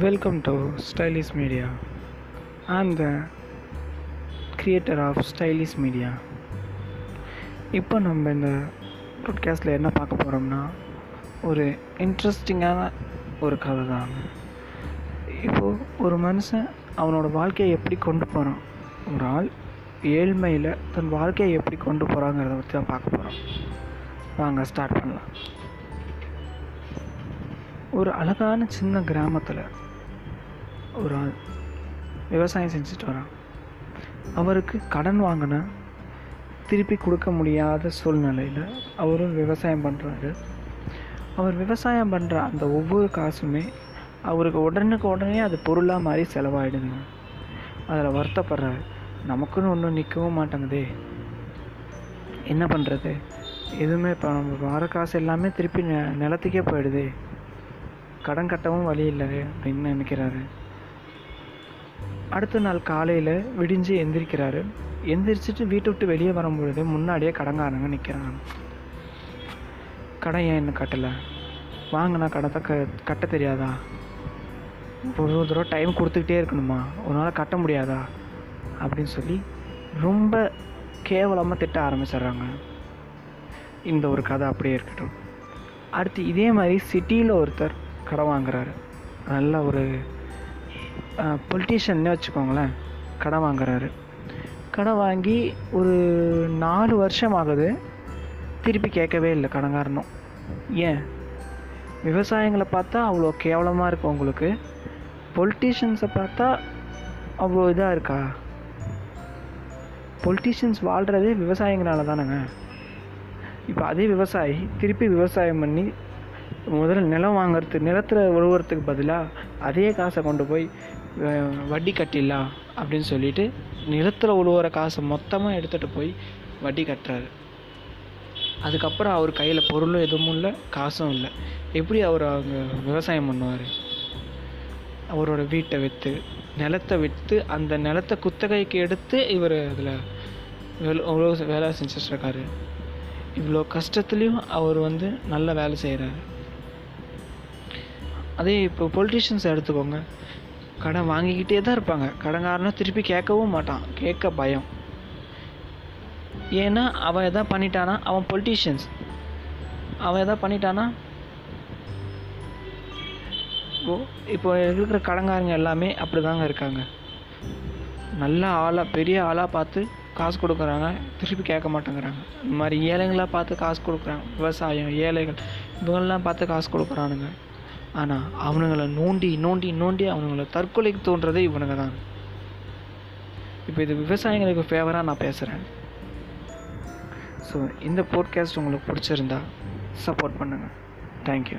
Welcome to Stylish Media. I'm the creator of stylish Media. இப்போ நம்ம இந்த ப்ராட்காஸ்ட்டில் என்ன பார்க்க போகிறோம்னா ஒரு இன்ட்ரெஸ்டிங்கான ஒரு கதை தான் இப்போது ஒரு மனுஷன் அவனோட வாழ்க்கையை எப்படி கொண்டு போகிறான் ஒரு ஆள் ஏழ்மையில் தன் வாழ்க்கையை எப்படி கொண்டு போகிறாங்கிறத பற்றி தான் பார்க்க போகிறோம் வாங்க ஸ்டார்ட் பண்ணலாம் ஒரு அழகான சின்ன கிராமத்தில் ஒரு ஆள். விவசாயம் செஞ்சுட்டு வரான். அவருக்கு கடன் வாங்கின திருப்பி கொடுக்க முடியாத சூழ்நிலையில் அவரும் விவசாயம் பண்ணுறாரு அவர் விவசாயம் பண்ணுற அந்த ஒவ்வொரு காசுமே அவருக்கு உடனுக்கு உடனே அது பொருளாக மாதிரி செலவாயிடுதுங்க. அதில் வருத்தப்படுறாரு. நமக்குன்னு ஒன்றும் நிற்கவும் மாட்டேங்குதே. என்ன பண்ணுறது எதுவுமே இப்போ நம்ம வர காசு எல்லாமே திருப்பி நெ நிலத்துக்கே போயிடுதே. கடன் கட்டவும் வழி இல்லை அப்படின்னு நினைக்கிறாரு. அடுத்த நாள் காலையில் விடிஞ்சு எந்திரிக்கிறாரு. எந்திரிச்சிட்டு வீட்டை விட்டு வெளியே வரும்பொழுது முன்னாடியே கடங்காரங்க நிற்கிறாங்க கடன் ஏன் என்ன கட்டலை? வாங்கினா கடத்தை க கட்ட தெரியாதா? ஒரு ஒரு தடவை டைம் கொடுத்துக்கிட்டே இருக்கணுமா? ஒரு நாள் கட்ட முடியாதா? அப்படின்னு சொல்லி ரொம்ப கேவலமாக திட்ட ஆரம்பிச்சிடுறாங்க. இந்த ஒரு கதை அப்படியே இருக்கட்டும். அடுத்து இதே மாதிரி சிட்டியில் ஒருத்தர் கடன் வாங்குறாரு. நல்ல ஒரு பொலிட்டீஷியன்னே வச்சுக்கோங்களேன். கடன் வாங்குறாரு. கடன் வாங்கி ஒரு நாலு வருஷம் ஆகுது திருப்பி கேட்கவே இல்லை கடன்காரனும். ஏன்? விவசாயங்களை பார்த்தா அவ்வளோ கேவலமாக இருக்கும் உங்களுக்கு. பொலிட்டீஷியன்ஸை பார்த்தா அவ்வளோ இதாக இருக்கா? பொலிட்டீஷியன்ஸ் வாழ்கிறதே விவசாயிங்களால தானேங்க. இப்போ அதே விவசாயி திருப்பி விவசாயம் பண்ணி முதல்ல நிலம் வாங்குறதுக்கு நிலத்தில் உழுவுறதுக்கு பதிலாக அதே காசை கொண்டு போய் வட்டி கட்டிடலாம் அப்படின்னு சொல்லிட்டு நிலத்தில் உழுவுற காசை மொத்தமாக எடுத்துகிட்டு போய் வட்டி கட்டுறாரு. அதுக்கப்புறம் அவர் கையில் பொருளும் எதுவும் இல்லை காசும் இல்லை. எப்படி அவர் அவங்க விவசாயம் பண்ணுவார்? அவரோட வீட்டை விற்று நிலத்தை விற்று அந்த நிலத்தை குத்தகைக்கு எடுத்து இவர் அதில் வேலை வேலை செஞ்சிட்ருக்காரு. இவ்வளோ கஷ்டத்துலேயும் அவர் வந்து நல்ல வேலை செய்கிறாரு அதே இப்போ பொலிட்டிஷியன்ஸ் எடுத்துக்கோங்க. கடன் வாங்கிக்கிட்டே தான் இருப்பாங்க. கடன்காரனும் திருப்பி கேட்கவும் மாட்டான். கேட்க பயம். ஏன்னா அவன் எதா பண்ணிட்டானா? அவன் பொலிட்டீஷியன்ஸ் அவன் எதாவது பண்ணிட்டானா? இப்போ இப்போ இருக்கிற கடங்காரங்க எல்லாமே அப்படி தாங்க இருக்காங்க. நல்ல ஆளாக பெரிய ஆளாக பார்த்து காசு கொடுக்குறாங்க. திருப்பி கேட்க மாட்டேங்கிறாங்க. இந்த மாதிரி ஏழைங்களாக பார்த்து காசு கொடுக்குறாங்க. விவசாயம் ஏழைகள் இவங்கெல்லாம் பார்த்து காசு கொடுக்குறானுங்க. ஆனால் அவனுங்களை நோண்டி நோண்டி நோண்டி அவனுங்களை தற்கொலைக்கு தோன்றதே இவனுங்க தான். இப்போ இது விவசாயிங்களுக்கு ஃபேவராக நான் பேசுகிறேன் ஸோ இந்த போட்காஸ்ட் உங்களுக்கு பிடிச்சிருந்தா சப்போர்ட் பண்ணுங்கள் தேங்க்யூ